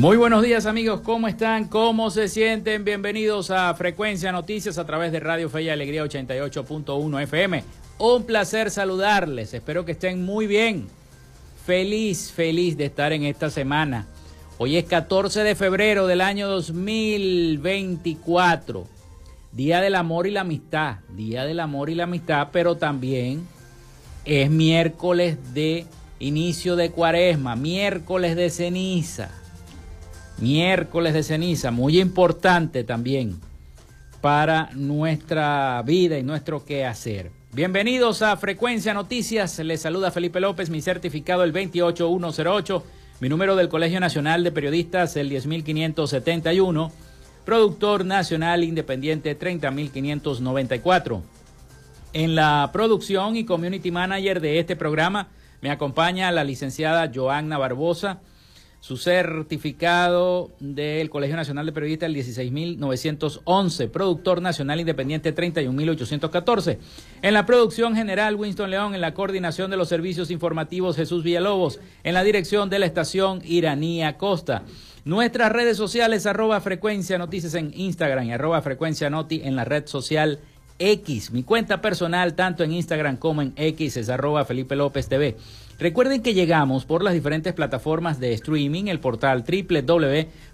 Muy buenos días amigos, ¿cómo están? ¿Cómo se sienten? Bienvenidos a Frecuencia Noticias a través de Radio Fe y Alegría 88.1 FM. Un placer saludarles, espero que estén muy bien. Feliz, feliz de estar en esta semana. Hoy es 14 de febrero del año 2024. Día del amor y la amistad. Día del amor y la amistad, pero también es miércoles de inicio de cuaresma, miércoles de ceniza miércoles de ceniza, muy importante también para nuestra vida y nuestro quehacer. Bienvenidos a Frecuencia Noticias, les saluda Felipe López, mi certificado el 28108, mi número del Colegio Nacional de Periodistas el 10571, productor nacional independiente 30594. En la producción y community manager de este programa me acompaña la licenciada Joanna Barbosa, su certificado del Colegio Nacional de Periodistas el 16911, productor nacional independiente 31814. En la producción general Winston León, en la coordinación de los servicios informativos Jesús Villalobos, en la dirección de la estación Iranía Costa. Nuestras redes sociales arroba frecuencia noticias en Instagram y arroba frecuencia noti en la red social X. Mi cuenta personal tanto en Instagram como en X es arroba Felipe López TV. Recuerden que llegamos por las diferentes plataformas de streaming, el portal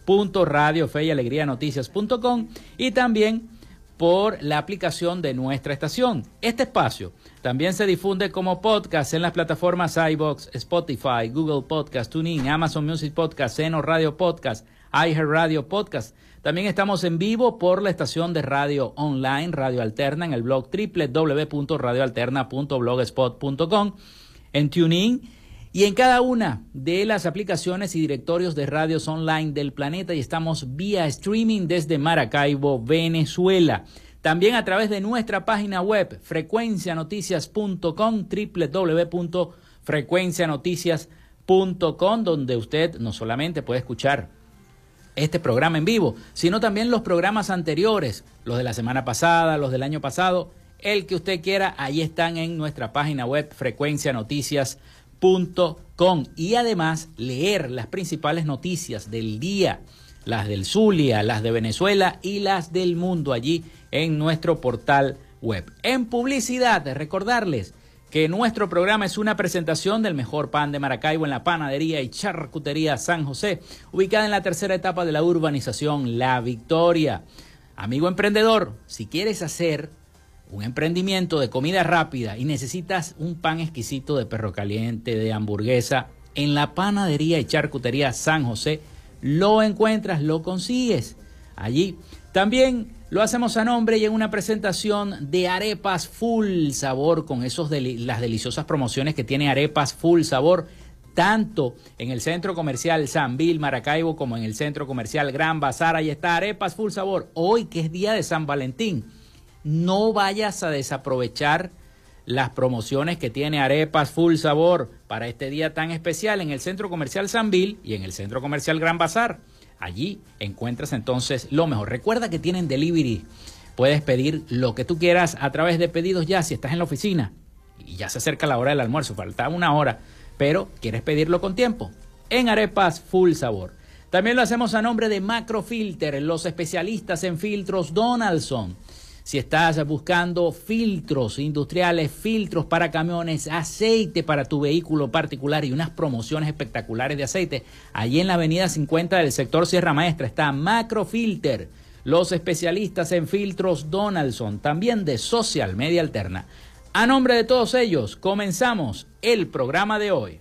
www.radiofeyalegrianoticias.com y también por la aplicación de nuestra estación. Este espacio también se difunde como podcast en las plataformas iBox, Spotify, Google Podcast, TuneIn, Amazon Music Podcast, Seno Radio Podcast, iHeartRadio Podcast. También estamos en vivo por la estación de radio online Radio Alterna en el blog www.radioalterna.blogspot.com en TuneIn y en cada una de las aplicaciones y directorios de radios online del planeta y estamos vía streaming desde Maracaibo, Venezuela. También a través de nuestra página web frecuencianoticias.com, www.frecuencianoticias.com, donde usted no solamente puede escuchar este programa en vivo, sino también los programas anteriores, los de la semana pasada, los del año pasado el que usted quiera, ahí están en nuestra página web frecuencianoticias.com y además leer las principales noticias del día, las del Zulia, las de Venezuela y las del mundo allí en nuestro portal web. En publicidad, recordarles que nuestro programa es una presentación del mejor pan de Maracaibo en la panadería y charcutería San José, ubicada en la tercera etapa de la urbanización La Victoria. Amigo emprendedor, si quieres hacer un emprendimiento de comida rápida y necesitas un pan exquisito de perro caliente, de hamburguesa, en la panadería y charcutería San José, lo encuentras, lo consigues allí. También lo hacemos a nombre y en una presentación de arepas full sabor con esos las deliciosas promociones que tiene arepas full sabor tanto en el centro comercial San Bill Maracaibo como en el centro comercial Gran Bazar. Ahí está arepas full sabor. Hoy que es día de San Valentín no vayas a desaprovechar las promociones que tiene Arepas Full Sabor para este día tan especial en el Centro Comercial San Bill y en el Centro Comercial Gran Bazar. Allí encuentras entonces lo mejor. Recuerda que tienen delivery. Puedes pedir lo que tú quieras a través de pedidos ya si estás en la oficina y ya se acerca la hora del almuerzo, falta una hora, pero quieres pedirlo con tiempo. En Arepas Full Sabor. También lo hacemos a nombre de Macrofilter, los especialistas en filtros Donaldson si estás buscando filtros industriales, filtros para camiones, aceite para tu vehículo particular y unas promociones espectaculares de aceite, allí en la avenida 50 del sector Sierra Maestra está Macrofilter, los especialistas en filtros Donaldson, también de Social Media Alterna. A nombre de todos ellos, comenzamos el programa de hoy.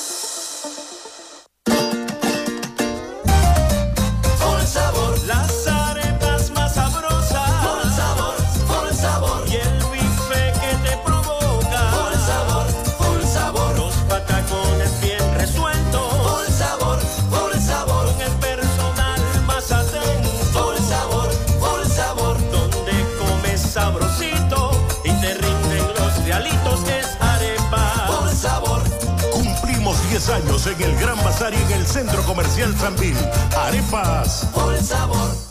En el Gran Bazar y en el Centro Comercial Sanvil. Arepas. Por sabor.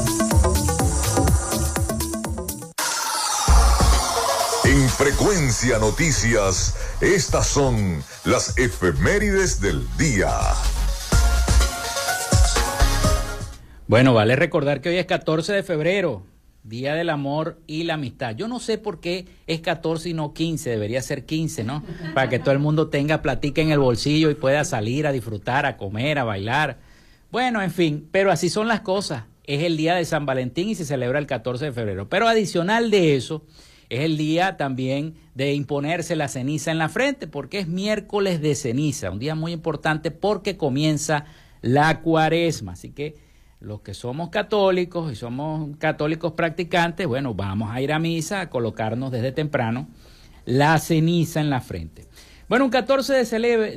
Frecuencia noticias, estas son las efemérides del día. Bueno, vale recordar que hoy es 14 de febrero, Día del Amor y la Amistad. Yo no sé por qué es 14 y no 15, debería ser 15, ¿no? Para que todo el mundo tenga platica en el bolsillo y pueda salir a disfrutar, a comer, a bailar. Bueno, en fin, pero así son las cosas. Es el día de San Valentín y se celebra el 14 de febrero. Pero adicional de eso, es el día también de imponerse la ceniza en la frente, porque es miércoles de ceniza, un día muy importante porque comienza la cuaresma. Así que los que somos católicos y somos católicos practicantes, bueno, vamos a ir a misa, a colocarnos desde temprano la ceniza en la frente. Bueno, un 14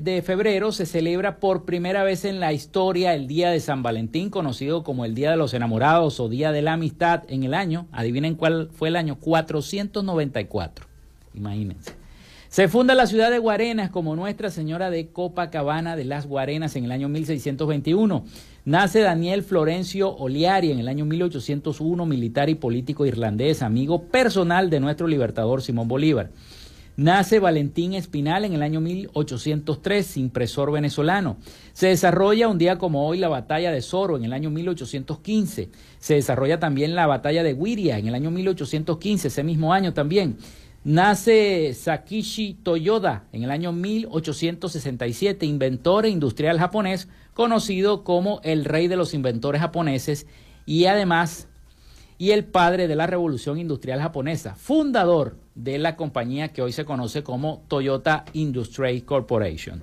de, febrero se celebra por primera vez en la historia el Día de San Valentín, conocido como el Día de los Enamorados o Día de la Amistad en el año. Adivinen cuál fue el año 494. Imagínense. Se funda la ciudad de Guarenas como Nuestra Señora de Copacabana de las Guarenas en el año 1621. Nace Daniel Florencio Oliari en el año 1801, militar y político irlandés, amigo personal de nuestro libertador Simón Bolívar. Nace Valentín Espinal en el año 1803, impresor venezolano. Se desarrolla un día como hoy la batalla de Soro en el año 1815. Se desarrolla también la batalla de Wiria en el año 1815, ese mismo año también. Nace Sakishi Toyoda en el año 1867, inventor e industrial japonés, conocido como el rey de los inventores japoneses y además y el padre de la revolución industrial japonesa, fundador de la compañía que hoy se conoce como Toyota Industries Corporation.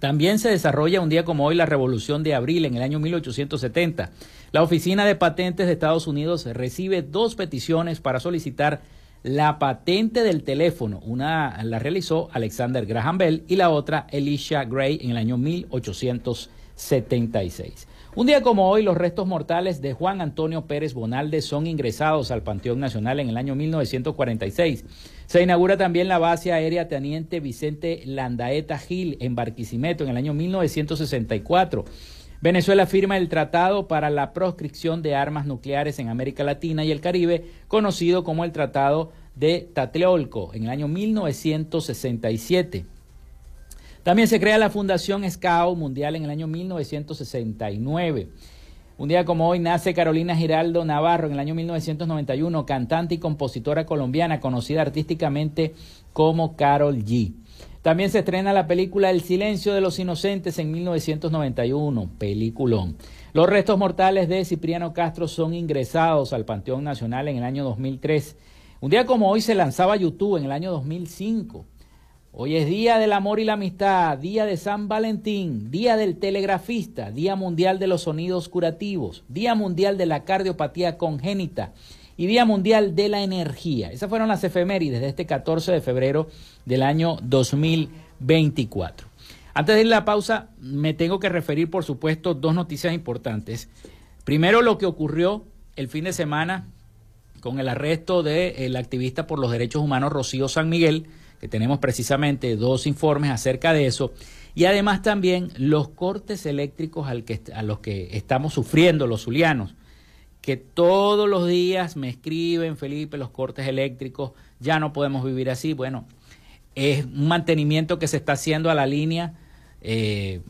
También se desarrolla un día como hoy la revolución de abril en el año 1870. La Oficina de Patentes de Estados Unidos recibe dos peticiones para solicitar la patente del teléfono. Una la realizó Alexander Graham Bell y la otra Elisha Gray en el año 1876. Un día como hoy, los restos mortales de Juan Antonio Pérez Bonalde son ingresados al Panteón Nacional en el año 1946. Se inaugura también la base aérea Teniente Vicente Landaeta Gil en Barquisimeto en el año 1964. Venezuela firma el Tratado para la Proscripción de Armas Nucleares en América Latina y el Caribe, conocido como el Tratado de Tatleolco, en el año 1967. También se crea la Fundación SCAO Mundial en el año 1969. Un día como hoy nace Carolina Giraldo Navarro en el año 1991, cantante y compositora colombiana conocida artísticamente como Carol G. También se estrena la película El silencio de los inocentes en 1991, peliculón. Los restos mortales de Cipriano Castro son ingresados al Panteón Nacional en el año 2003. Un día como hoy se lanzaba YouTube en el año 2005. Hoy es Día del Amor y la Amistad, Día de San Valentín, Día del Telegrafista, Día Mundial de los Sonidos Curativos, Día Mundial de la Cardiopatía Congénita y Día Mundial de la Energía. Esas fueron las efemérides de este 14 de febrero del año 2024. Antes de ir a la pausa, me tengo que referir, por supuesto, dos noticias importantes. Primero, lo que ocurrió el fin de semana con el arresto del activista por los derechos humanos Rocío San Miguel, que tenemos precisamente dos informes acerca de eso, y además también los cortes eléctricos al que, a los que estamos sufriendo los zulianos, que todos los días me escriben, Felipe, los cortes eléctricos, ya no podemos vivir así. Bueno, es un mantenimiento que se está haciendo a la línea eh,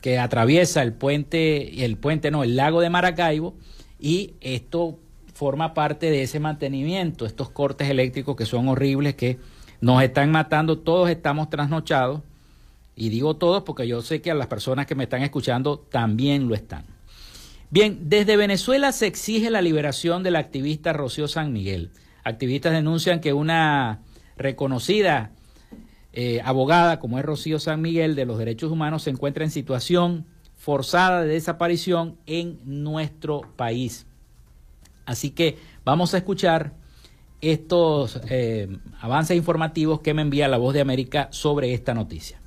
que atraviesa el puente, el puente no, el lago de Maracaibo, y esto forma parte de ese mantenimiento, estos cortes eléctricos que son horribles, que nos están matando, todos estamos trasnochados. Y digo todos porque yo sé que a las personas que me están escuchando también lo están. Bien, desde Venezuela se exige la liberación del activista Rocío San Miguel. Activistas denuncian que una reconocida eh, abogada como es Rocío San Miguel de los derechos humanos se encuentra en situación forzada de desaparición en nuestro país. Así que vamos a escuchar estos eh, avances informativos que me envía la voz de América sobre esta noticia.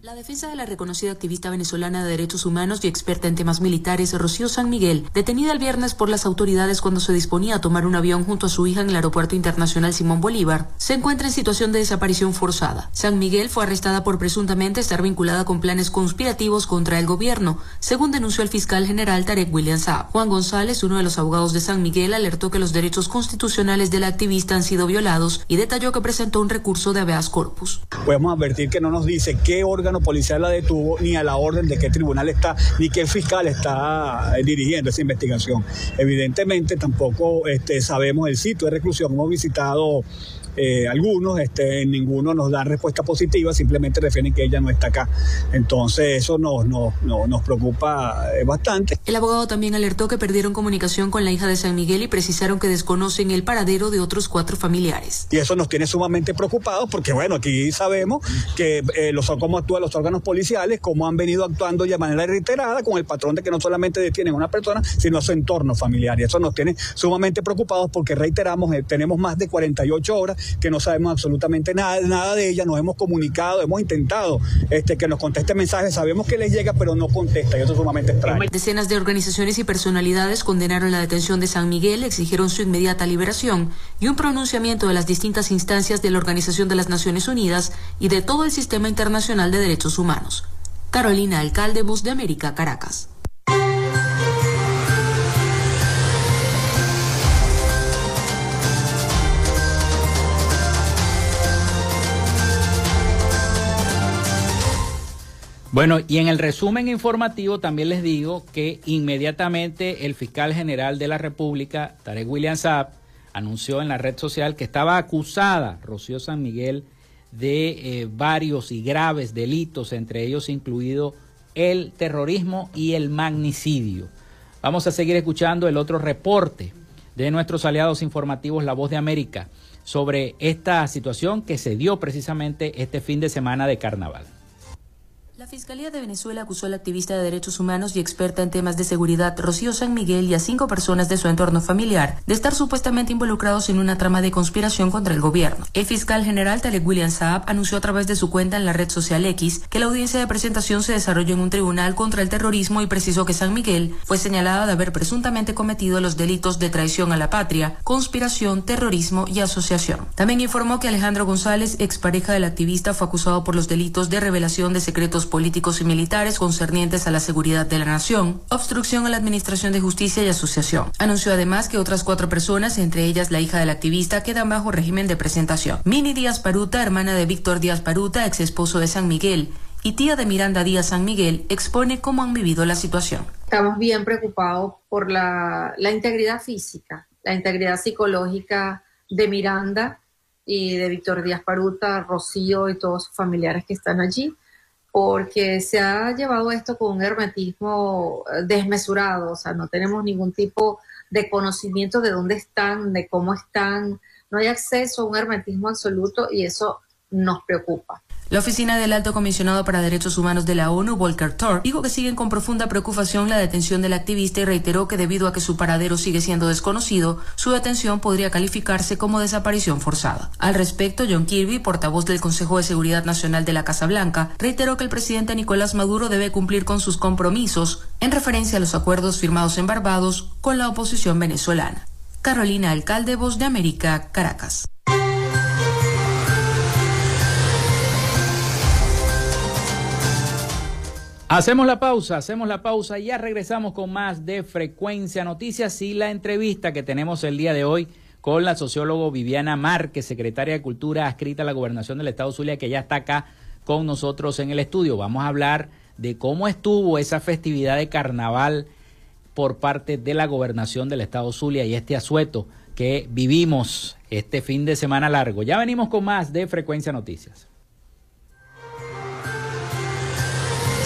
La defensa de la reconocida activista venezolana de derechos humanos y experta en temas militares, Rocío San Miguel, detenida el viernes por las autoridades cuando se disponía a tomar un avión junto a su hija en el Aeropuerto Internacional Simón Bolívar, se encuentra en situación de desaparición forzada. San Miguel fue arrestada por presuntamente estar vinculada con planes conspirativos contra el gobierno, según denunció el fiscal general Tarek William Saab. Juan González, uno de los abogados de San Miguel, alertó que los derechos constitucionales de la activista han sido violados y detalló que presentó un recurso de habeas corpus. Podemos advertir que no nos dice qué órgano policial la detuvo, ni a la orden de qué tribunal está, ni qué fiscal está eh, dirigiendo esa investigación. Evidentemente tampoco este, sabemos el sitio de reclusión, hemos visitado eh, algunos, este, ninguno nos da respuesta positiva, simplemente refieren que ella no está acá. Entonces eso nos, nos, nos preocupa eh, bastante. El abogado también alertó que perdieron comunicación con la hija de San Miguel y precisaron que desconocen el paradero de otros cuatro familiares. Y eso nos tiene sumamente preocupados porque bueno, aquí sabemos que eh, los, cómo actúan los órganos policiales, cómo han venido actuando de manera reiterada con el patrón de que no solamente detienen a una persona, sino a su entorno familiar. Y eso nos tiene sumamente preocupados porque reiteramos, tenemos más de 48 horas que no sabemos absolutamente nada, nada de ella, nos hemos comunicado, hemos intentado este, que nos conteste mensajes, sabemos que les llega, pero no contesta, y eso es sumamente extraño. Decenas de organizaciones y personalidades condenaron la detención de San Miguel, exigieron su inmediata liberación y un pronunciamiento de las distintas instancias de la Organización de las Naciones Unidas y de todo el sistema internacional de derechos humanos. Carolina Alcalde, Bus de América, Caracas. Bueno, y en el resumen informativo también les digo que inmediatamente el fiscal general de la República, Tarek William Saab, anunció en la red social que estaba acusada Rocío San Miguel de eh, varios y graves delitos, entre ellos incluido el terrorismo y el magnicidio. Vamos a seguir escuchando el otro reporte de nuestros aliados informativos La Voz de América sobre esta situación que se dio precisamente este fin de semana de carnaval. La Fiscalía de Venezuela acusó a la activista de derechos humanos y experta en temas de seguridad Rocío San Miguel y a cinco personas de su entorno familiar de estar supuestamente involucrados en una trama de conspiración contra el gobierno. El fiscal general Talek William Saab anunció a través de su cuenta en la red social X que la audiencia de presentación se desarrolló en un tribunal contra el terrorismo y precisó que San Miguel fue señalada de haber presuntamente cometido los delitos de traición a la patria, conspiración, terrorismo y asociación. También informó que Alejandro González, expareja del activista, fue acusado por los delitos de revelación de secretos políticos y militares concernientes a la seguridad de la nación, obstrucción a la administración de justicia y asociación. Anunció además que otras cuatro personas, entre ellas la hija del activista, quedan bajo régimen de presentación. Mini Díaz Paruta, hermana de Víctor Díaz Paruta, ex esposo de San Miguel, y tía de Miranda Díaz San Miguel, expone cómo han vivido la situación. Estamos bien preocupados por la, la integridad física, la integridad psicológica de Miranda y de Víctor Díaz Paruta, Rocío y todos sus familiares que están allí porque se ha llevado esto con un hermetismo eh, desmesurado, o sea, no tenemos ningún tipo de conocimiento de dónde están, de cómo están, no hay acceso a un hermetismo absoluto y eso nos preocupa. La oficina del Alto Comisionado para Derechos Humanos de la ONU, Volker Turk, dijo que siguen con profunda preocupación la detención del activista y reiteró que debido a que su paradero sigue siendo desconocido, su detención podría calificarse como desaparición forzada. Al respecto, John Kirby, portavoz del Consejo de Seguridad Nacional de la Casa Blanca, reiteró que el presidente Nicolás Maduro debe cumplir con sus compromisos en referencia a los acuerdos firmados en Barbados con la oposición venezolana. Carolina Alcalde, Voz de América, Caracas. Hacemos la pausa, hacemos la pausa y ya regresamos con más de Frecuencia Noticias y la entrevista que tenemos el día de hoy con la sociólogo Viviana Márquez, secretaria de Cultura adscrita a la Gobernación del Estado Zulia, que ya está acá con nosotros en el estudio. Vamos a hablar de cómo estuvo esa festividad de carnaval por parte de la Gobernación del Estado Zulia y este asueto que vivimos este fin de semana largo. Ya venimos con más de Frecuencia Noticias.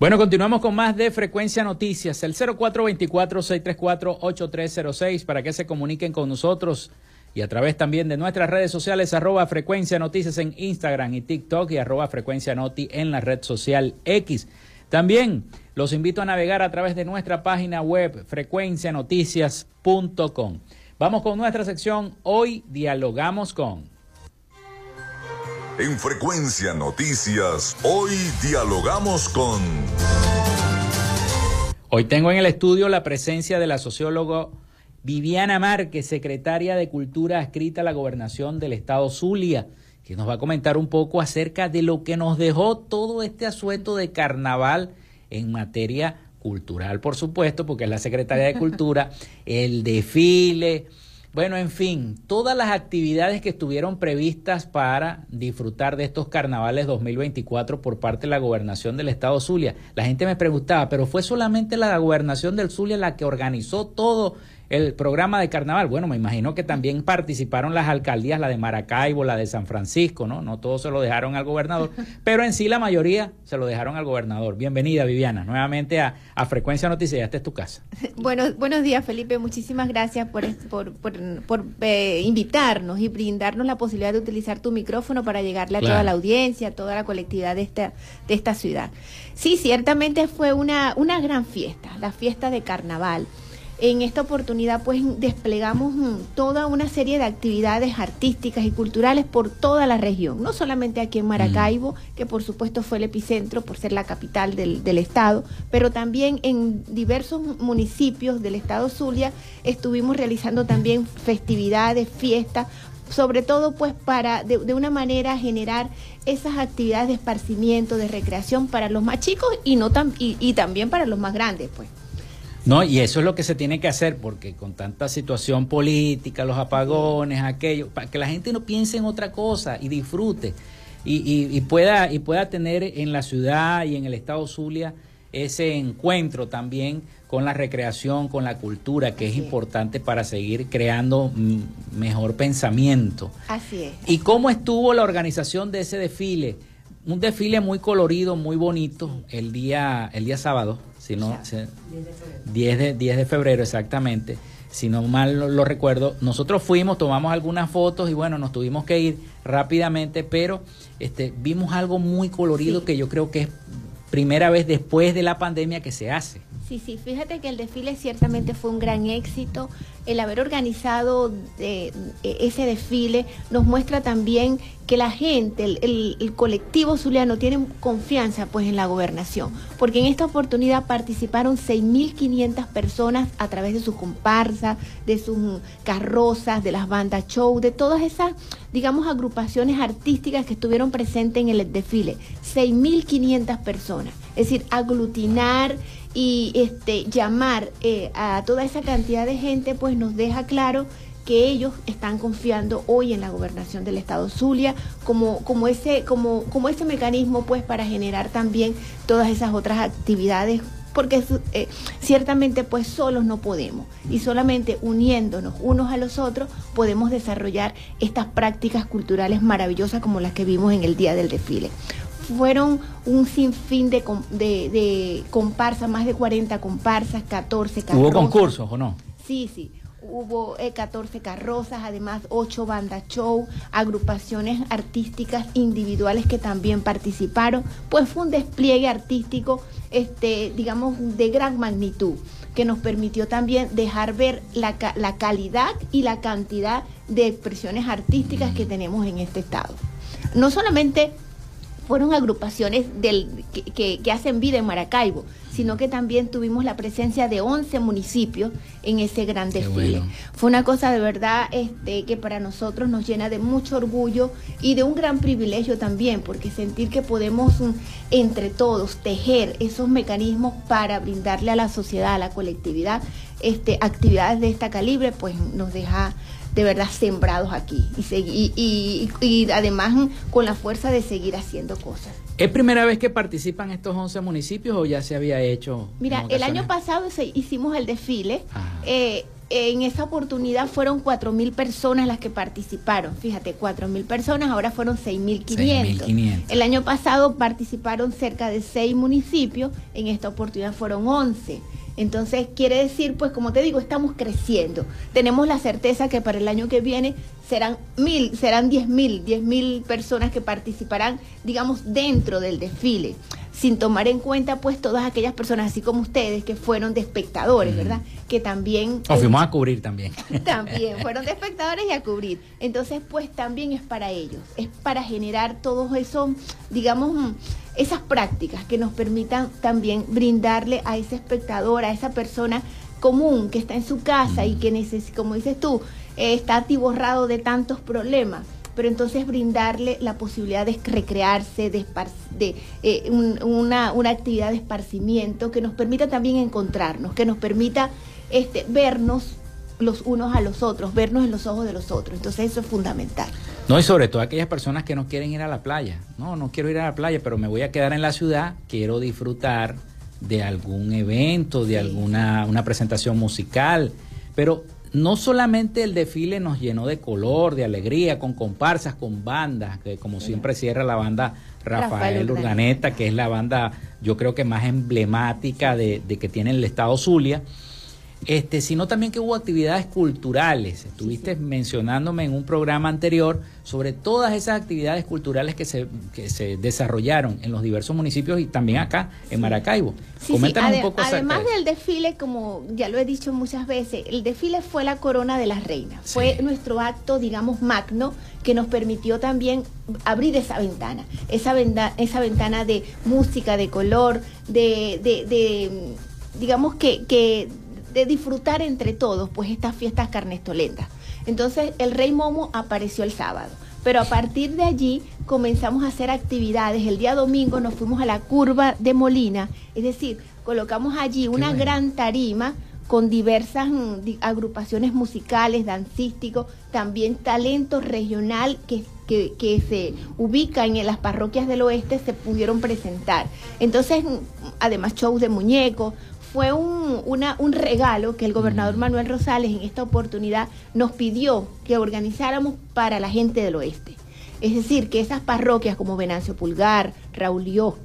Bueno, continuamos con más de Frecuencia Noticias, el 0424-634-8306 para que se comuniquen con nosotros y a través también de nuestras redes sociales, arroba Frecuencia Noticias en Instagram y TikTok y arroba Frecuencia Noti en la red social X. También los invito a navegar a través de nuestra página web frecuencianoticias.com. Vamos con nuestra sección Hoy Dialogamos con. En Frecuencia Noticias, hoy dialogamos con... Hoy tengo en el estudio la presencia de la socióloga Viviana Márquez, secretaria de Cultura adscrita a la gobernación del estado Zulia, que nos va a comentar un poco acerca de lo que nos dejó todo este asueto de carnaval en materia cultural, por supuesto, porque es la secretaria de Cultura, el desfile, bueno, en fin, todas las actividades que estuvieron previstas para disfrutar de estos carnavales 2024 por parte de la gobernación del estado Zulia. La gente me preguntaba, pero fue solamente la gobernación del Zulia la que organizó todo el programa de carnaval. Bueno, me imagino que también participaron las alcaldías, la de Maracaibo, la de San Francisco, ¿no? No todos se lo dejaron al gobernador, pero en sí la mayoría se lo dejaron al gobernador. Bienvenida, Viviana, nuevamente a, Frecuencia Noticias. Esta es tu casa. Bueno, buenos días, Felipe. Muchísimas gracias por, por, por, eh, invitarnos y brindarnos la posibilidad de utilizar tu micrófono para llegarle a toda la audiencia, a toda la colectividad de esta, de esta ciudad. Sí, ciertamente fue una, una gran fiesta, la fiesta de carnaval. En esta oportunidad pues desplegamos mm, toda una serie de actividades artísticas y culturales por toda la región, no solamente aquí en Maracaibo, mm. que por supuesto fue el epicentro por ser la capital del, del estado, pero también en diversos municipios del estado Zulia estuvimos realizando también festividades, fiestas, sobre todo pues para de, de, una manera generar esas actividades de esparcimiento, de recreación para los más chicos y no tan, y, y también para los más grandes pues. No, y eso es lo que se tiene que hacer, porque con tanta situación política, los apagones, aquello, para que la gente no piense en otra cosa y disfrute y, y, pueda, y pueda tener en la ciudad y en el estado Zulia ese encuentro también con la recreación, con la cultura, que es importante para seguir creando mejor pensamiento. Así es. ¿Y cómo estuvo la organización de ese desfile? Un desfile muy colorido, muy bonito, el día, el día sábado si no, 10 de, 10 de febrero exactamente, si no mal lo, recuerdo, nosotros fuimos, tomamos algunas fotos y bueno, nos tuvimos que ir rápidamente, pero este, vimos algo muy colorido que yo creo que es primera vez después de la pandemia que se hace. Sí, sí, fíjate que el desfile ciertamente fue un gran éxito. El haber organizado eh, ese desfile nos muestra también que la gente, el, colectivo zuliano tiene confianza pues en la gobernación, porque en esta oportunidad participaron 6.500 personas a través de sus comparsas, de sus carrozas, de las bandas show, de todas esas, digamos, agrupaciones artísticas que estuvieron presentes en el desfile. 6.500 personas. Es decir, aglutinar y este, llamar eh, a toda esa cantidad de gente, pues nos deja claro que ellos están confiando hoy en la gobernación del estado Zulia como, como, ese, como, como ese mecanismo pues para generar también todas esas otras actividades porque eh, ciertamente pues solos no podemos. Y solamente uniéndonos unos a los otros podemos desarrollar estas prácticas culturales maravillosas como las que vimos en el día del desfile fueron un sinfín de, de, de comparsas, más de 40 comparsas, 14 carrozas. ¿Hubo concursos o no? Sí, sí. Hubo 14 eh, carrozas, además 8 bandas show, agrupaciones artísticas individuales que también participaron. Pues fue un despliegue artístico, este, digamos, de gran magnitud, que nos permitió también dejar ver la, la calidad y la cantidad de expresiones artísticas que tenemos en este estado. No solamente fueron agrupaciones del, que, que, hacen vida en Maracaibo, sino que también tuvimos la presencia de 11 municipios en ese gran desfile. Fue una cosa de verdad este, que para nosotros nos llena de mucho orgullo y de un gran privilegio también, porque sentir que podemos mm, entre todos tejer esos mecanismos para brindarle a la sociedad, a la colectividad, este, actividades de esta calibre, pues nos deja de verdad sembrados aquí y, y, y, además con la fuerza de seguir haciendo cosas. ¿Es primera vez que participan estos 11 municipios o ya se había hecho? Mira, el año pasado hicimos el desfile. Eh, en esa oportunidad fueron 4.000 personas las que participaron. Fíjate, 4.000 personas, ahora fueron 6.500. El año pasado participaron cerca de 6 municipios, en esta oportunidad fueron 11. Entonces, quiere decir, pues como te digo, estamos creciendo. Tenemos la certeza que para el año que viene serán mil, serán diez mil, diez mil personas que participarán, digamos, dentro del desfile, sin tomar en cuenta, pues, todas aquellas personas, así como ustedes, que fueron de espectadores, ¿verdad? Que también... O fuimos a cubrir también. También, fueron de espectadores y a cubrir. Entonces, pues, también es para ellos, es para generar todo eso, digamos esas prácticas que nos permitan también brindarle a ese espectador, a esa persona común que está en su casa y que, necesita, como dices tú, eh, está atiborrado de tantos problemas, pero entonces brindarle la posibilidad de recrearse, de, de eh, una, una, actividad de esparcimiento que nos permita también encontrarnos, que nos permita este, vernos los unos a los otros, vernos en los ojos de los otros. Entonces eso es fundamental. No, y sobre todo aquellas personas que no quieren ir a la playa. No, no quiero ir a la playa, pero me voy a quedar en la ciudad, quiero disfrutar de algún evento, de alguna una presentación musical. Pero no solamente el desfile nos llenó de color, de alegría, con comparsas, con bandas, que como siempre cierra la banda Rafael, Urdaneta, que es la banda yo creo que más emblemática de, de que tiene el estado Zulia este, sino también que hubo actividades culturales. Estuviste mencionándome en un programa anterior sobre todas esas actividades culturales que se, que se desarrollaron en los diversos municipios y también acá en Maracaibo. Coméntanos un poco Además del desfile, como ya lo he dicho muchas veces, el desfile fue la corona de las reinas. Fue nuestro acto, digamos, magno que nos permitió también abrir esa ventana, esa, esa ventana de música, de color, de, de, de digamos que, que de disfrutar entre todos pues estas fiestas carnestolendas. Entonces el Rey Momo apareció el sábado, pero a partir de allí comenzamos a hacer actividades. El día domingo nos fuimos a la curva de Molina, es decir, colocamos allí una gran tarima con diversas mm, agrupaciones musicales, dancísticos, también talento regional que, que, que, se ubica en las parroquias del oeste se pudieron presentar. Entonces, mm, además shows de muñecos, fue un, un regalo que el gobernador Manuel Rosales en esta oportunidad nos pidió que organizáramos para la gente del oeste. Es decir, que esas parroquias como Venancio Pulgar, Raulió,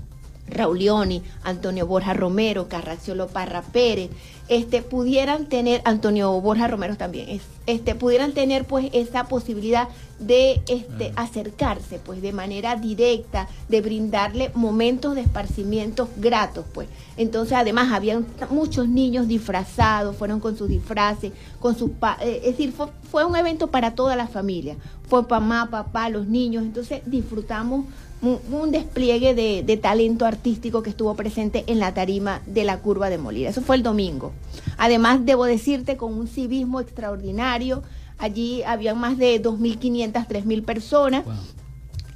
Raulioni, Antonio Borja Romero, Carraciolo Parra Pérez, este, pudieran tener, Antonio Borja Romero también, este, pudieran tener pues esa posibilidad de este, acercarse pues de manera directa, de brindarle momentos de esparcimiento gratos pues. Entonces además había muchos niños disfrazados, fueron con sus disfraces, con sus... Eh, es decir, fue, un evento para toda la familia, fue mamá, papá, los niños, entonces disfrutamos un, despliegue de, talento artístico que estuvo presente en la tarima de la curva de Molina. Eso fue el domingo. Además, debo decirte, con un civismo extraordinario, allí había más de 2.500, 3.000 personas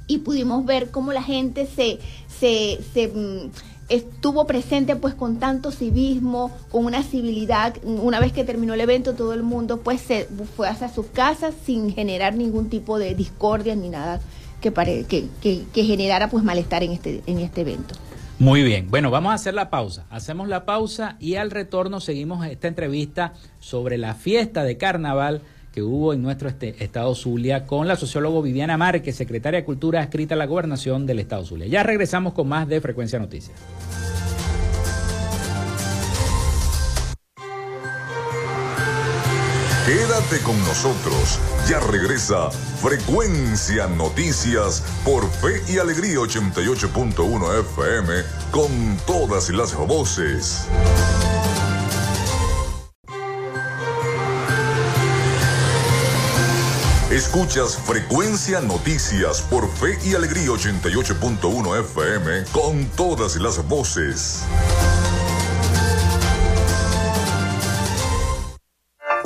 y pudimos ver cómo la gente se, se, se mm, estuvo presente pues con tanto civismo, con una civilidad. Una vez que terminó el evento, todo el mundo pues se fue hacia sus casas sin generar ningún tipo de discordia ni nada que, generara pues malestar en este, en este evento. Muy bien, bueno, vamos a hacer la pausa. Hacemos la pausa y al retorno seguimos esta entrevista sobre la fiesta de carnaval que hubo en nuestro este, estado Zulia con la socióloga Viviana Márquez, secretaria de Cultura escrita a la gobernación del estado Zulia. Ya regresamos con más de Frecuencia Noticias. Quédate con nosotros. Ya regresa Frecuencia Noticias por Fe y Alegría 88.1 FM con todas las voces. Escuchas Frecuencia Noticias por Fe y Alegría 88.1 FM con todas las voces.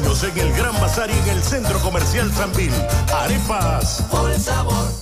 En el Gran Bazar y en el Centro Comercial Sanvil. Arepas. Por sabor.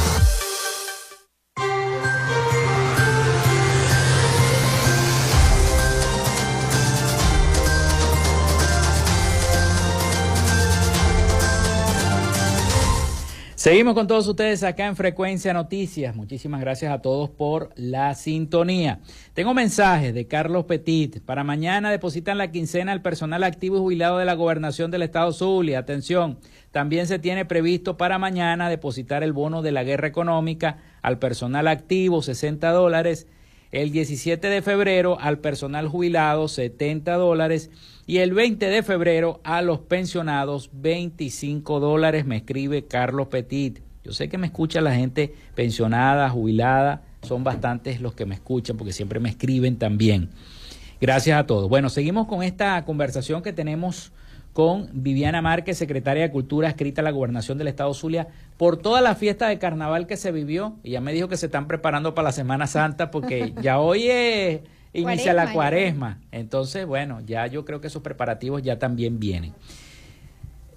Seguimos con todos ustedes acá en Frecuencia Noticias. Muchísimas gracias a todos por la sintonía. Tengo mensajes de Carlos Petit. Para mañana depositan la quincena al personal activo y jubilado de la gobernación del estado Zulia. Atención, también se tiene previsto para mañana depositar el bono de la guerra económica al personal activo, 60 dólares. El 17 de febrero al personal jubilado, 70 dólares y el 20 de febrero a los pensionados 25 dólares, me escribe Carlos Petit. Yo sé que me escucha la gente pensionada, jubilada, son bastantes los que me escuchan porque siempre me escriben también. Gracias a todos. Bueno, seguimos con esta conversación que tenemos con Viviana Márquez, secretaria de Cultura, escrita a la gobernación del Estado Zulia, por toda la fiesta de carnaval que se vivió. Y ya me dijo que se están preparando para la Semana Santa porque ya hoy es inicia la cuaresma. Entonces, bueno, ya yo creo que esos preparativos ya también vienen.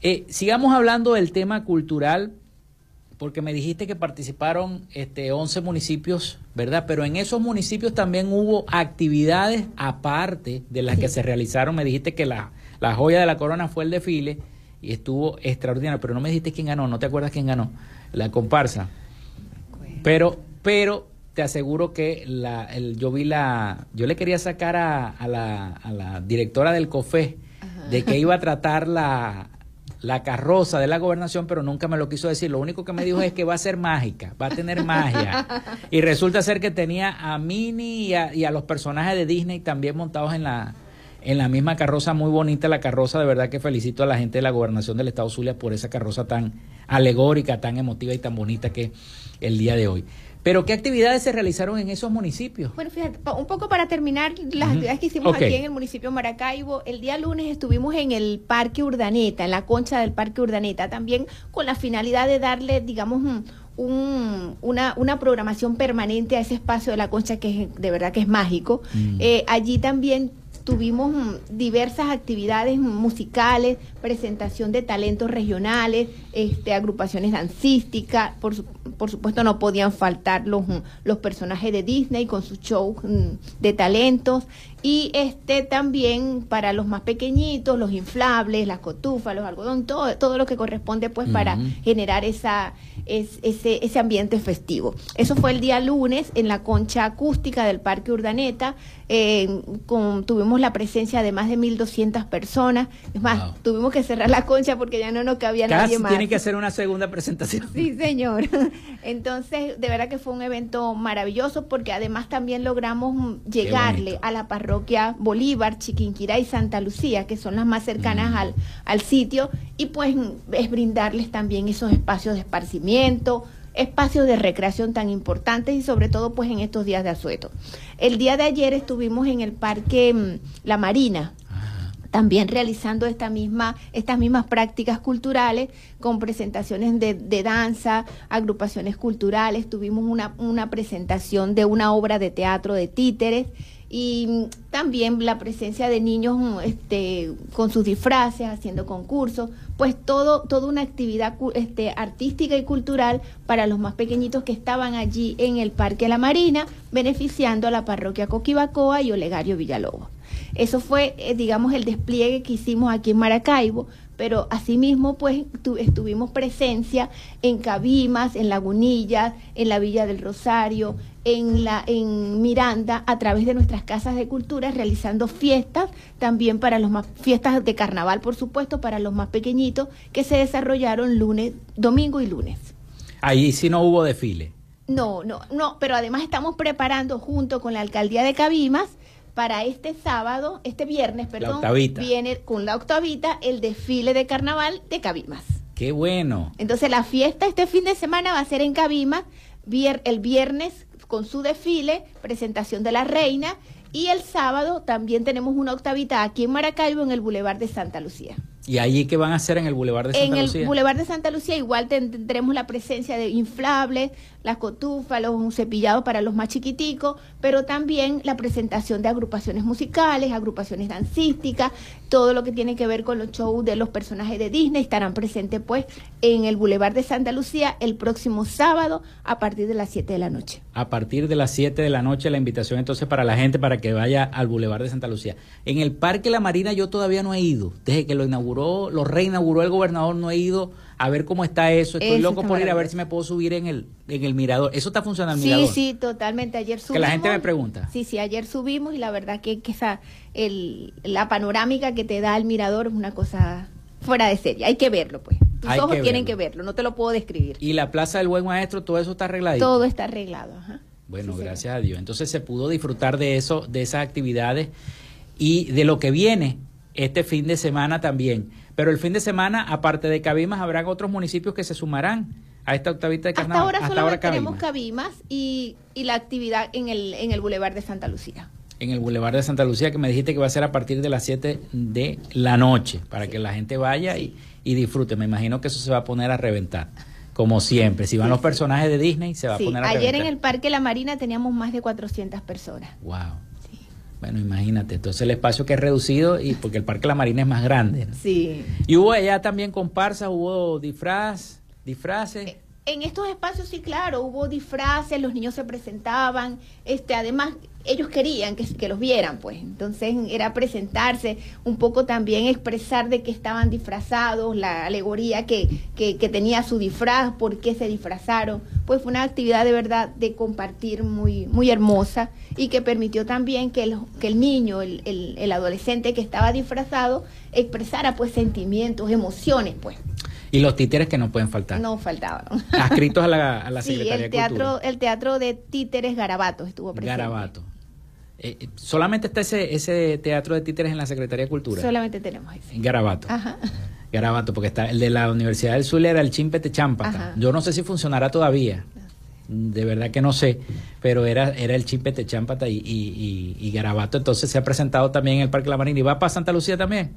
Eh, sigamos hablando del tema cultural, porque me dijiste que participaron este, 11 municipios, ¿verdad? Pero en esos municipios también hubo actividades aparte de las que se realizaron. Me dijiste que la, la joya de la corona fue el desfile y estuvo extraordinario, pero no me dijiste quién ganó, no te acuerdas quién ganó, la comparsa. Pero, pero te aseguro que la, el, yo vi la, yo le quería sacar a, a, la, a la, directora del COFE de que iba a tratar la, la carroza de la gobernación, pero nunca me lo quiso decir. Lo único que me dijo es que va a ser mágica, va a tener magia. Y resulta ser que tenía a Minnie y a, y a los personajes de Disney también montados en la, en la misma carroza, muy bonita la carroza, de verdad que felicito a la gente de la gobernación del Estado Zulia por esa carroza tan alegórica, tan emotiva y tan bonita que el día de hoy. Pero ¿qué actividades se realizaron en esos municipios? Bueno, fíjate, un poco para terminar las actividades que hicimos aquí en el municipio de Maracaibo, el día lunes estuvimos en el Parque Urdaneta, en la concha del Parque Urdaneta, también con la finalidad de darle, digamos, un, una, una, programación permanente a ese espacio de la concha que es, de verdad que es mágico. Mm. Eh, allí también tuvimos diversas actividades musicales, presentación de talentos regionales, este, agrupaciones dancísticas, por, por supuesto no podían faltar los, los personajes de Disney con sus shows mm, de talentos y este también para los más pequeñitos, los inflables, las cotufas, los algodón, todo, todo lo que corresponde pues para generar esa, ese, ese ambiente festivo. Eso fue el día lunes en la concha acústica del Parque Urdaneta, eh, con, tuvimos la presencia de más de 1.200 personas, es más, tuvimos que cerrar la concha porque ya no nos cabía nadie más. Tiene que hacer una segunda presentación. Sí, señor. Entonces, de verdad que fue un evento maravilloso porque además también logramos llegarle a la parroquia Bolívar, Chiquinquirá y Santa Lucía, que son las más cercanas mm. al, al sitio, y pues es brindarles también esos espacios de esparcimiento, espacios de recreación tan importantes y sobre todo pues en estos días de asueto. El día de ayer estuvimos en el Parque mm, La Marina, también realizando esta misma, estas mismas prácticas culturales con presentaciones de, de, danza, agrupaciones culturales, tuvimos una, una presentación de una obra de teatro de títeres y también la presencia de niños este, con sus disfraces, haciendo concursos, pues todo, toda una actividad este, artística y cultural para los más pequeñitos que estaban allí en el Parque La Marina, beneficiando a la parroquia Coquibacoa y Olegario Villalobos. Eso fue, eh, digamos, el despliegue que hicimos aquí en Maracaibo, pero asimismo, pues estuvimos presencia en Cabimas, en Lagunillas, en la Villa del Rosario, en, la, en Miranda, a través de nuestras casas de cultura, realizando fiestas, también para los más, fiestas de carnaval, por supuesto, para los más pequeñitos, que se desarrollaron lunes, domingo y lunes. Ahí sí no hubo desfile. No, no, no, pero además estamos preparando junto con la alcaldía de Cabimas para este sábado, este viernes, perdón, viene con la octavita el desfile de carnaval de Cabimas. Qué bueno. Entonces la fiesta este fin de semana va a ser en Cabimas, el viernes con su desfile, presentación de la reina y el sábado también tenemos una octavita aquí en Maracaibo en el Boulevard de Santa Lucía. ¿Y allí qué van a hacer en el Boulevard de Santa Lucía? En el Boulevard de Santa Lucía igual tendremos la presencia de inflables, las cotufas, los cepillados para los más chiquiticos, pero también la presentación de agrupaciones musicales, agrupaciones dancísticas, todo lo que tiene que ver con los shows de los personajes de Disney estarán presentes pues en el Boulevard de Santa Lucía el próximo sábado a partir de las 7 de la noche. A partir de las 7 de la noche la invitación entonces para la gente para que vaya al Boulevard de Santa Lucía. En el Parque La Marina yo todavía no he ido, desde que lo inauguró lo reinauguró el gobernador, no he ido a ver cómo está eso. Estoy loco por ir a ver si me puedo subir en el, en el mirador. ¿Eso está funcionando el mirador? Sí, sí, totalmente. Ayer subimos. Que la gente me pregunta. Sí, sí, ayer subimos y la verdad que, que esa, el, la panorámica que te da el mirador es una cosa fuera de serie. Hay que verlo, pues. Tus ojos tienen que verlo, no te lo puedo describir. ¿Y la Plaza del Buen Maestro, todo eso está arreglado? Todo está arreglado, ajá. Bueno, gracias a Dios. Entonces se pudo disfrutar de eso, de esas actividades y de lo que viene este fin de semana también. Pero el fin de semana, aparte de Cabimas, habrán otros municipios que se sumarán a esta octavita de carnaval. Hasta ahora solo tenemos Cabimas y, y, la actividad en el, en el Boulevard de Santa Lucía. En el Boulevard de Santa Lucía, que me dijiste que va a ser a partir de las 7 de la noche, para que la gente vaya y, y, disfrute. Me imagino que eso se va a poner a reventar. Como siempre, si van los personajes de Disney, se va a poner a reventar. Ayer en el Parque La Marina teníamos más de 400 personas. ¡Wow! Bueno, imagínate, entonces el espacio que es reducido y porque el Parque La Marina es más grande. Sí. Y hubo allá también comparsas, hubo disfraz, disfraces. En estos espacios sí, claro, hubo disfraces, los niños se presentaban, este, además ellos querían que, los vieran, pues. Entonces era presentarse, un poco también expresar de que estaban disfrazados, la alegoría que, que, que, tenía su disfraz, por qué se disfrazaron. Pues fue una actividad de verdad de compartir muy, muy hermosa y que permitió también que el, que el niño, el, el, el adolescente que estaba disfrazado, expresara pues sentimientos, emociones, pues. Y los títeres que no pueden faltar. No faltaban. Adscritos a la, a la Secretaría sí, el teatro, El teatro de títeres Garabato estuvo presente. Garabato. Eh, eh, ¿Solamente está ese, ese teatro de títeres en la Secretaría de Cultura? Solamente tenemos ese. Garabato. Ajá. Garabato, porque está el de la Universidad del Zulia era el Chimpete Champata. Yo no sé si funcionará todavía. De verdad que no sé, pero era, era el Chimpete Champata y, y, y, Garabato. Entonces se ha presentado también en el Parque La Marina. ¿Y va para Santa Lucía también?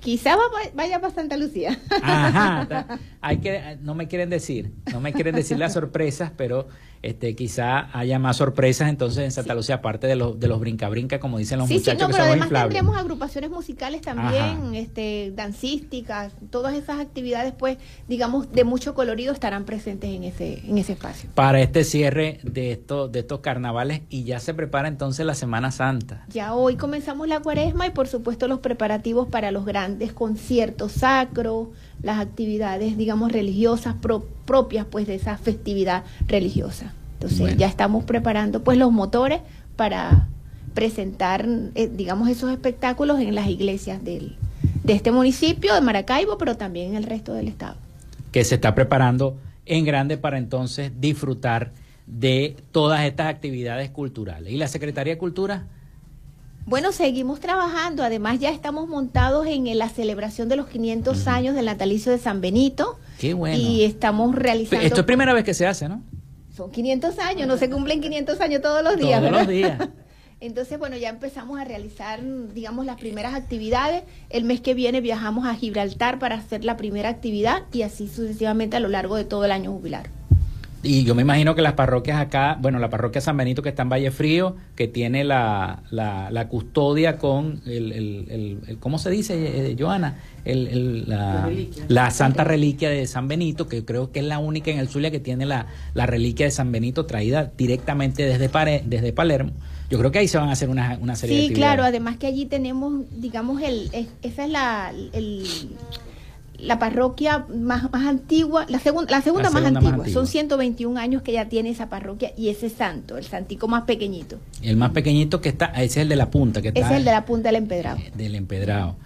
Quizá vaya para Santa Lucía. Ajá, hay que, no me quieren decir, no me quieren decir las sorpresas, pero este, quizá haya más sorpresas entonces en Santa Lucía, aparte de, los de los brinca-brinca, como dicen los muchachos. Sí, no, pero además tendremos agrupaciones musicales también, este, dancísticas, todas esas actividades, pues, digamos, de mucho colorido estarán presentes en ese, en ese espacio. Para este cierre de estos, de estos carnavales, y ya se prepara entonces la Semana Santa. Ya hoy comenzamos la cuaresma y por supuesto los preparativos para los grandes conciertos sacros, las actividades, digamos, religiosas propias pues de esa festividad religiosa. Entonces ya estamos preparando pues los motores para presentar, eh, digamos, esos espectáculos en las iglesias del, de este municipio de Maracaibo, pero también en el resto del estado. Que se está preparando en grande para entonces disfrutar de todas estas actividades culturales. ¿Y la Secretaría de Cultura? Bueno, seguimos trabajando. Además, ya estamos montados en la celebración de los 500 años del natalicio de San Benito. Qué bueno. Y estamos realizando. Esto es primera vez que se hace, ¿no? Son 500 años, no se cumplen 500 años todos los días. Todos los días. Entonces, bueno, ya empezamos a realizar, digamos, las primeras actividades. El mes que viene viajamos a Gibraltar para hacer la primera actividad y así sucesivamente a lo largo de todo el año jubilar. Y yo me imagino que las parroquias acá, bueno, la parroquia San Benito que está en Valle Frío, que tiene la, la, custodia con el, el, ¿cómo se dice, eh, Joana? El, la, la, Santa Reliquia de San Benito, que creo que es la única en el Zulia que tiene la, la reliquia de San Benito traída directamente desde, desde Palermo. Yo creo que ahí se van a hacer una, una serie de actividades. Sí, claro, además que allí tenemos, digamos, el, esa es la, el la parroquia más, más antigua, la, segunda la segunda, más, antigua. Son 121 años que ya tiene esa parroquia y ese santo, el santico más pequeñito. El más pequeñito que está, ese es el de la punta. que Ese es el de la punta del empedrado. Del empedrado.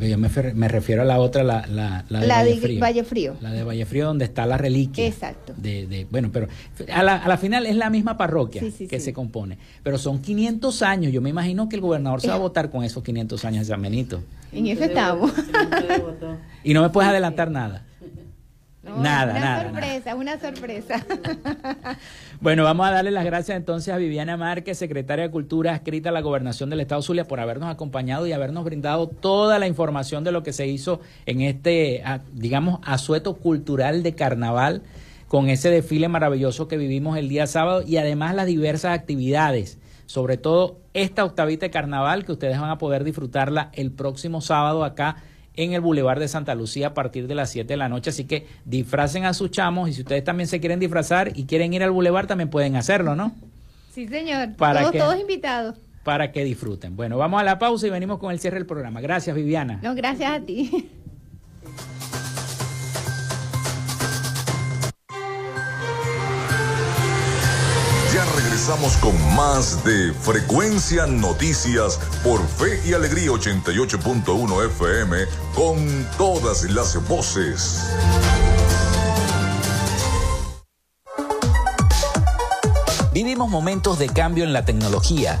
Yo me, refiero a la otra, la, la, de, Valle, Frío. La de Valle Frío, donde está la reliquia. Exacto. De, bueno, pero a la, a la final es la misma parroquia que se compone. Pero son 500 años. Yo me imagino que el gobernador se va a votar con esos 500 años de San Benito. En eso estamos. y no me puedes adelantar nada nada, nada. Una sorpresa, una sorpresa. bueno, vamos a darle las gracias entonces a Viviana Márquez, secretaria de Cultura escrita a la Gobernación del Estado Zulia, por habernos acompañado y habernos brindado toda la información de lo que se hizo en este, digamos, asueto cultural de carnaval, con ese desfile maravilloso que vivimos el día sábado y además las diversas actividades sobre todo esta octavita de carnaval que ustedes van a poder disfrutarla el próximo sábado acá en el Boulevard de Santa Lucía a partir de las 7 de la noche. Así que disfracen a sus chamos y si ustedes también se quieren disfrazar y quieren ir al Boulevard, también pueden hacerlo, ¿no? Sí, señor. Para todos, invitados. Para que disfruten. Bueno, vamos a la pausa y venimos con el cierre del programa. Gracias, Viviana. No, gracias a ti. regresamos con más de Frecuencia Noticias por Fe y Alegría 88.1 FM con todas las voces. Vivimos momentos de cambio en la tecnología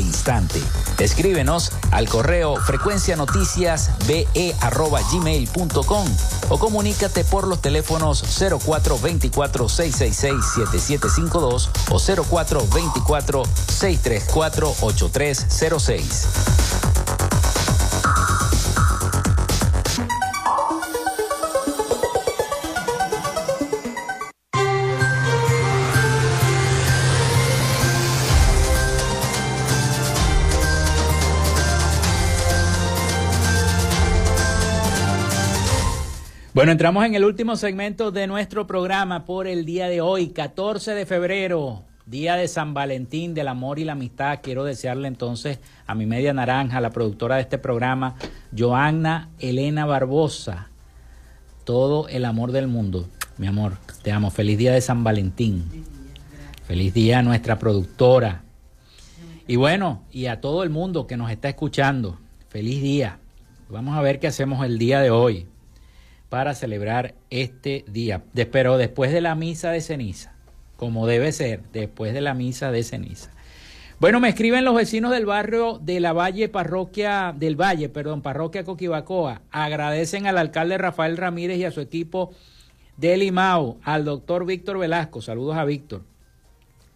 instante. Escríbenos al correo frecuencianoticiasbe.gmail.com o comunícate por los teléfonos 0424-666-7752 o 0424-634-8306. Bueno, entramos en el último segmento de nuestro programa por el día de hoy, 14 de febrero, día de San Valentín, del amor y la amistad. Quiero desearle entonces a mi media naranja, la productora de este programa, Joanna Elena Barbosa, todo el amor del mundo. Mi amor, te amo. Feliz día de San Valentín. Feliz día a nuestra productora. Y bueno, y a todo el mundo que nos está escuchando, feliz día. Vamos a ver qué hacemos el día de hoy para celebrar este día. Pero después de la misa de ceniza, como debe ser, después de la misa de ceniza. Bueno, me escriben los vecinos del barrio de la Valle, parroquia del Valle, perdón, parroquia Coquibacoa. Agradecen al alcalde Rafael Ramírez y a su equipo de Limao, al doctor Víctor Velasco, saludos a Víctor,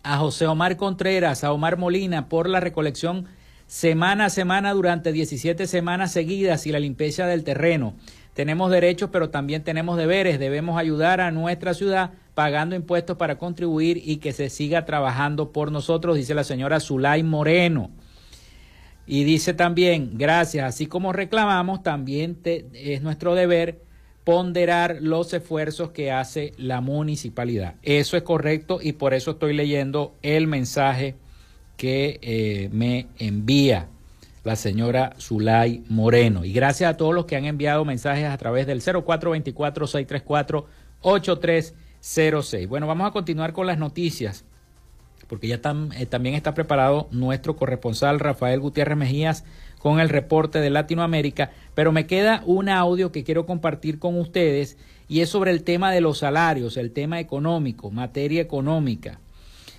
a José Omar Contreras, a Omar Molina por la recolección semana a semana durante 17 semanas seguidas y la limpieza del terreno. Tenemos derechos, pero también tenemos deberes. Debemos ayudar a nuestra ciudad pagando impuestos para contribuir y que se siga trabajando por nosotros, dice la señora Zulay Moreno. Y dice también, gracias, así como reclamamos, también es nuestro deber ponderar los esfuerzos que hace la municipalidad. Eso es correcto y por eso estoy leyendo el mensaje que eh, me envía la señora Zulay Moreno. Y gracias a todos los que han enviado mensajes a través del 0424-634-8306. Bueno, vamos a continuar con las noticias, porque ya eh, también está preparado nuestro corresponsal Rafael Gutiérrez Mejías con el reporte de Latinoamérica, pero me queda un audio que quiero compartir con ustedes y es sobre el tema de los salarios, el tema económico, materia económica.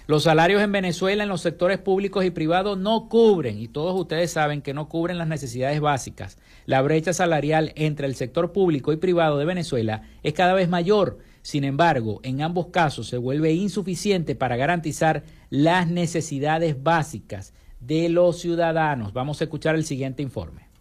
Los salarios en Venezuela en los sectores públicos y privados no cubren, y todos ustedes saben que no cubren las necesidades básicas. La brecha salarial entre el sector público y privado de Venezuela es cada vez mayor. Sin embargo, en ambos casos se vuelve insuficiente para garantizar las necesidades básicas de los ciudadanos. Vamos a escuchar el siguiente informe.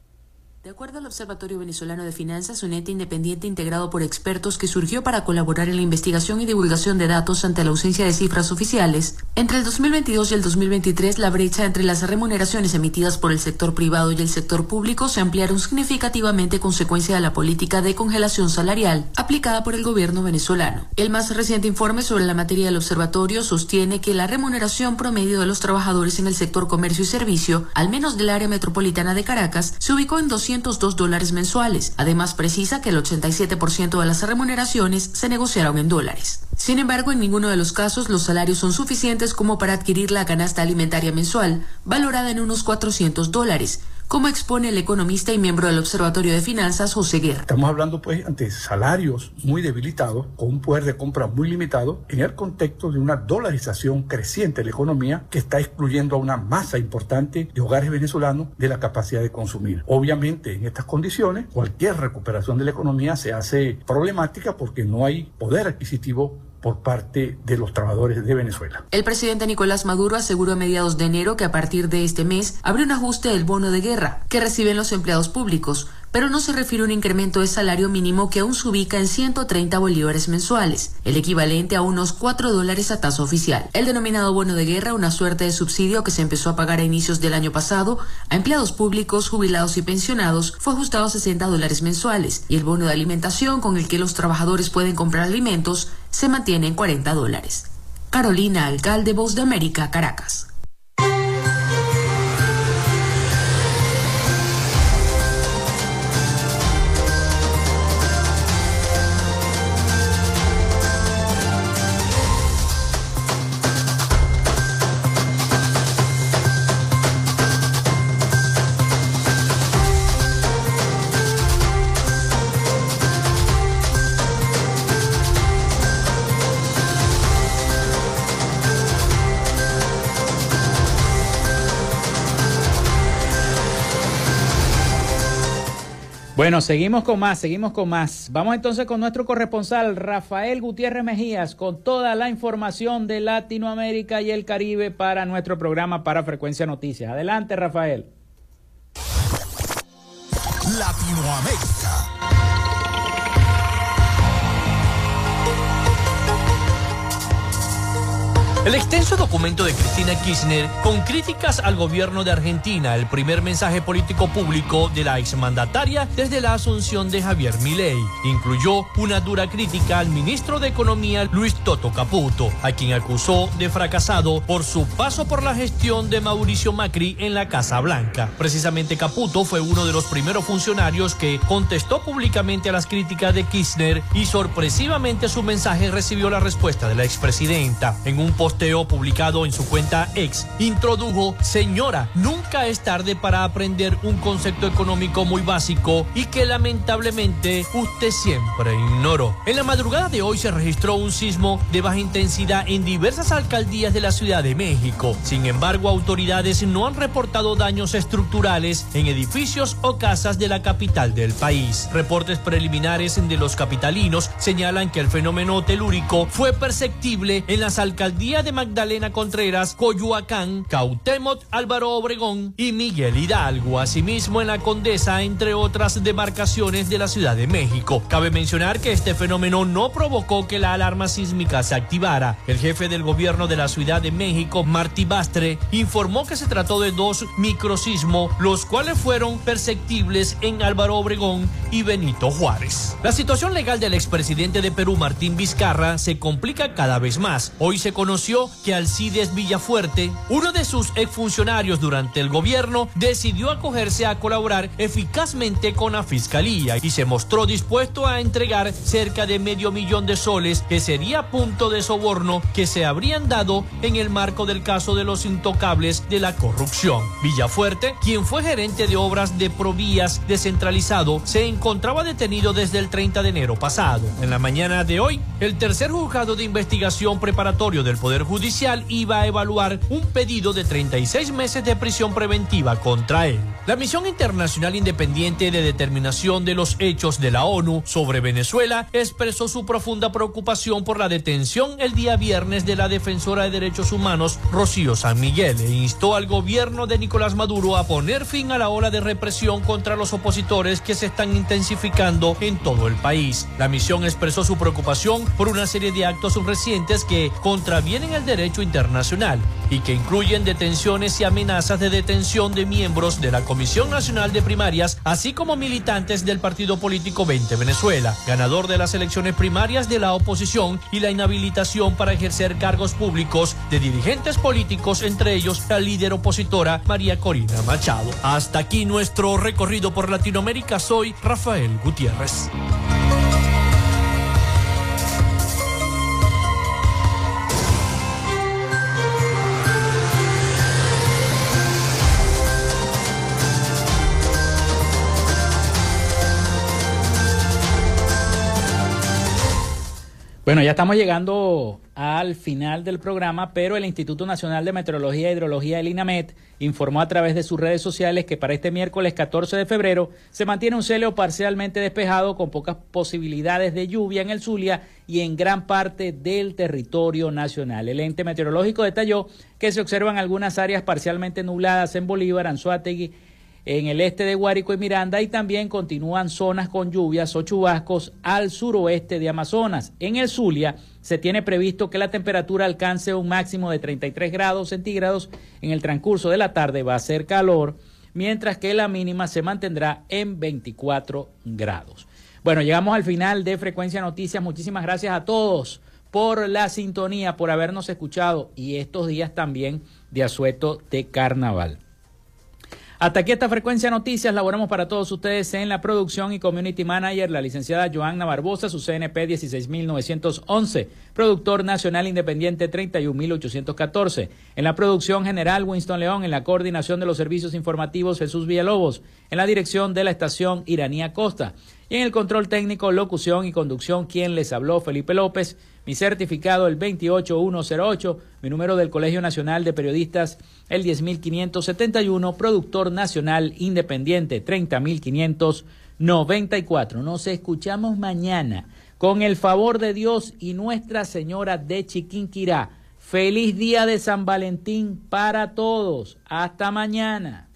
De acuerdo al Observatorio Venezolano de Finanzas, un ente independiente integrado por expertos que surgió para colaborar en la investigación y divulgación de datos ante la ausencia de cifras oficiales, entre el 2022 y el 2023 la brecha entre las remuneraciones emitidas por el sector privado y el sector público se ampliaron significativamente consecuencia de la política de congelación salarial aplicada por el gobierno venezolano. El más reciente informe sobre la materia del observatorio sostiene que la remuneración promedio de los trabajadores en el sector comercio y servicio, al menos del área metropolitana de Caracas, se ubicó en 200 202 dólares mensuales. Además, precisa que el 87% de las remuneraciones se negociaron en dólares. Sin embargo, en ninguno de los casos los salarios son suficientes como para adquirir la canasta alimentaria mensual, valorada en unos 400 dólares, como expone el economista y miembro del Observatorio de Finanzas, José Guerra. Estamos hablando pues ante salarios muy debilitados, con un poder de compra muy limitado, en el contexto de una dolarización creciente de la economía que está excluyendo a una masa importante de hogares venezolanos de la capacidad de consumir. Obviamente, en estas condiciones, cualquier recuperación de la economía se hace problemática porque no hay poder adquisitivo por parte de los trabajadores de Venezuela. El presidente Nicolás Maduro aseguró a mediados de enero que a partir de este mes habrá un ajuste del bono de guerra que reciben los empleados públicos, pero no se refiere a un incremento de salario mínimo que aún se ubica en 130 bolívares mensuales, el equivalente a unos 4 dólares a tasa oficial. El denominado bono de guerra, una suerte de subsidio que se empezó a pagar a inicios del año pasado a empleados públicos, jubilados y pensionados, fue ajustado a 60 dólares mensuales, y el bono de alimentación con el que los trabajadores pueden comprar alimentos se mantiene en 40 dólares. Carolina Alcalde, Voz de América, Caracas. Bueno, seguimos con más, seguimos con más. Vamos entonces con nuestro corresponsal Rafael Gutiérrez Mejías con toda la información de Latinoamérica y el Caribe para nuestro programa para Frecuencia Noticias. Adelante, Rafael. Latinoamérica. El extenso documento de Cristina Kirchner con críticas al gobierno de Argentina, el primer mensaje político público de la exmandataria desde la asunción de Javier Milei, incluyó una dura crítica al ministro de Economía Luis Toto Caputo, a quien acusó de fracasado por su paso por la gestión de Mauricio Macri en la Casa Blanca. Precisamente Caputo fue uno de los primeros funcionarios que contestó públicamente a las críticas de Kirchner y sorpresivamente su mensaje recibió la respuesta de la expresidenta. En un post posteo publicado en su cuenta ex, introdujo, señora, nunca es tarde para aprender un concepto económico muy básico y que lamentablemente usted siempre ignoró. En la madrugada de hoy se registró un sismo de baja intensidad en diversas alcaldías de la Ciudad de México. Sin embargo, autoridades no han reportado daños estructurales en edificios o casas de la capital del país. Reportes preliminares de los capitalinos señalan que el fenómeno telúrico fue perceptible en las alcaldías de Magdalena Contreras, Coyoacán, Cautemot, Álvaro Obregón y Miguel Hidalgo. Asimismo, en la Condesa, entre otras demarcaciones de la Ciudad de México. Cabe mencionar que este fenómeno no provocó que la alarma sísmica se activara. El jefe del gobierno de la Ciudad de México, Martí Bastre, informó que se trató de dos microsismos, los cuales fueron perceptibles en Álvaro Obregón y Benito Juárez. La situación legal del expresidente de Perú, Martín Vizcarra, se complica cada vez más. Hoy se conoció que Alcides Villafuerte, uno de sus exfuncionarios durante el gobierno, decidió acogerse a colaborar eficazmente con la fiscalía y se mostró dispuesto a entregar cerca de medio millón de soles que sería punto de soborno que se habrían dado en el marco del caso de los intocables de la corrupción. Villafuerte, quien fue gerente de obras de Provías descentralizado, se encontraba detenido desde el 30 de enero pasado. En la mañana de hoy, el tercer juzgado de investigación preparatorio del Poder Poder Judicial iba a evaluar un pedido de 36 meses de prisión preventiva contra él. La Misión Internacional Independiente de Determinación de los Hechos de la ONU sobre Venezuela expresó su profunda preocupación por la detención el día viernes de la defensora de derechos humanos Rocío San Miguel e instó al gobierno de Nicolás Maduro a poner fin a la ola de represión contra los opositores que se están intensificando en todo el país. La misión expresó su preocupación por una serie de actos recientes que contravienen el derecho internacional y que incluyen detenciones y amenazas de detención de miembros de la Comisión Nacional de Primarias, así como militantes del partido político 20 Venezuela, ganador de las elecciones primarias de la oposición y la inhabilitación para ejercer cargos públicos de dirigentes políticos, entre ellos la líder opositora María Corina Machado. Hasta aquí nuestro recorrido por Latinoamérica. Soy Rafael Gutiérrez. Bueno, ya estamos llegando al final del programa, pero el Instituto Nacional de Meteorología e Hidrología, el INAMET, informó a través de sus redes sociales que para este miércoles 14 de febrero se mantiene un cielo parcialmente despejado con pocas posibilidades de lluvia en el Zulia y en gran parte del territorio nacional. El ente meteorológico detalló que se observan algunas áreas parcialmente nubladas en Bolívar, Anzuategui, en el este de Guárico y Miranda y también continúan zonas con lluvias o chubascos al suroeste de Amazonas. En el Zulia se tiene previsto que la temperatura alcance un máximo de 33 grados centígrados. En el transcurso de la tarde va a ser calor, mientras que la mínima se mantendrá en 24 grados. Bueno, llegamos al final de Frecuencia Noticias. Muchísimas gracias a todos por la sintonía, por habernos escuchado y estos días también de asueto de carnaval. Hasta aquí esta frecuencia noticias. Laboramos para todos ustedes en la producción y community manager, la licenciada Joanna Barbosa, su CNP 16911, productor nacional independiente 31814. En la producción general, Winston León, en la coordinación de los servicios informativos, Jesús Villalobos, en la dirección de la estación Iranía Costa. Y en el control técnico, locución y conducción, quien les habló, Felipe López mi certificado el 28108, mi número del Colegio Nacional de Periodistas el 10571, productor nacional independiente 30594. Nos escuchamos mañana con el favor de Dios y Nuestra Señora de Chiquinquirá. Feliz día de San Valentín para todos. Hasta mañana.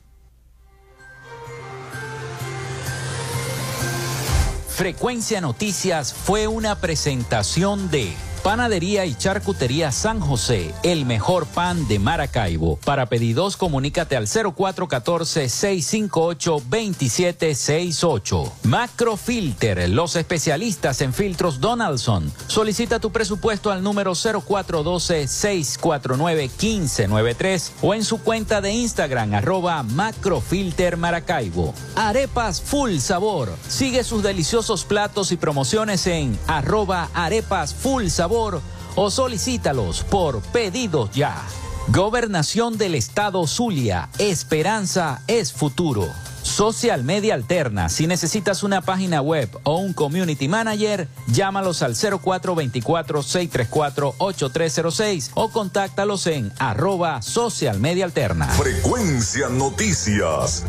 Frecuencia Noticias fue una presentación de Panadería y Charcutería San José, el mejor pan de Maracaibo. Para pedidos, comunícate al 0414-658-2768. Macrofilter, los especialistas en filtros Donaldson. Solicita tu presupuesto al número 0412-649-1593 o en su cuenta de Instagram, arroba Macrofilter Maracaibo. Arepas Full Sabor. Sigue sus deliciosos platos y promociones en arroba Arepas Full Sabor o solicítalos por pedidos ya. Gobernación del Estado Zulia. Esperanza es futuro. Social Media Alterna. Si necesitas una página web o un community manager, llámalos al 0424-634-8306 o contáctalos en arroba Social Media Alterna. Frecuencia Noticias.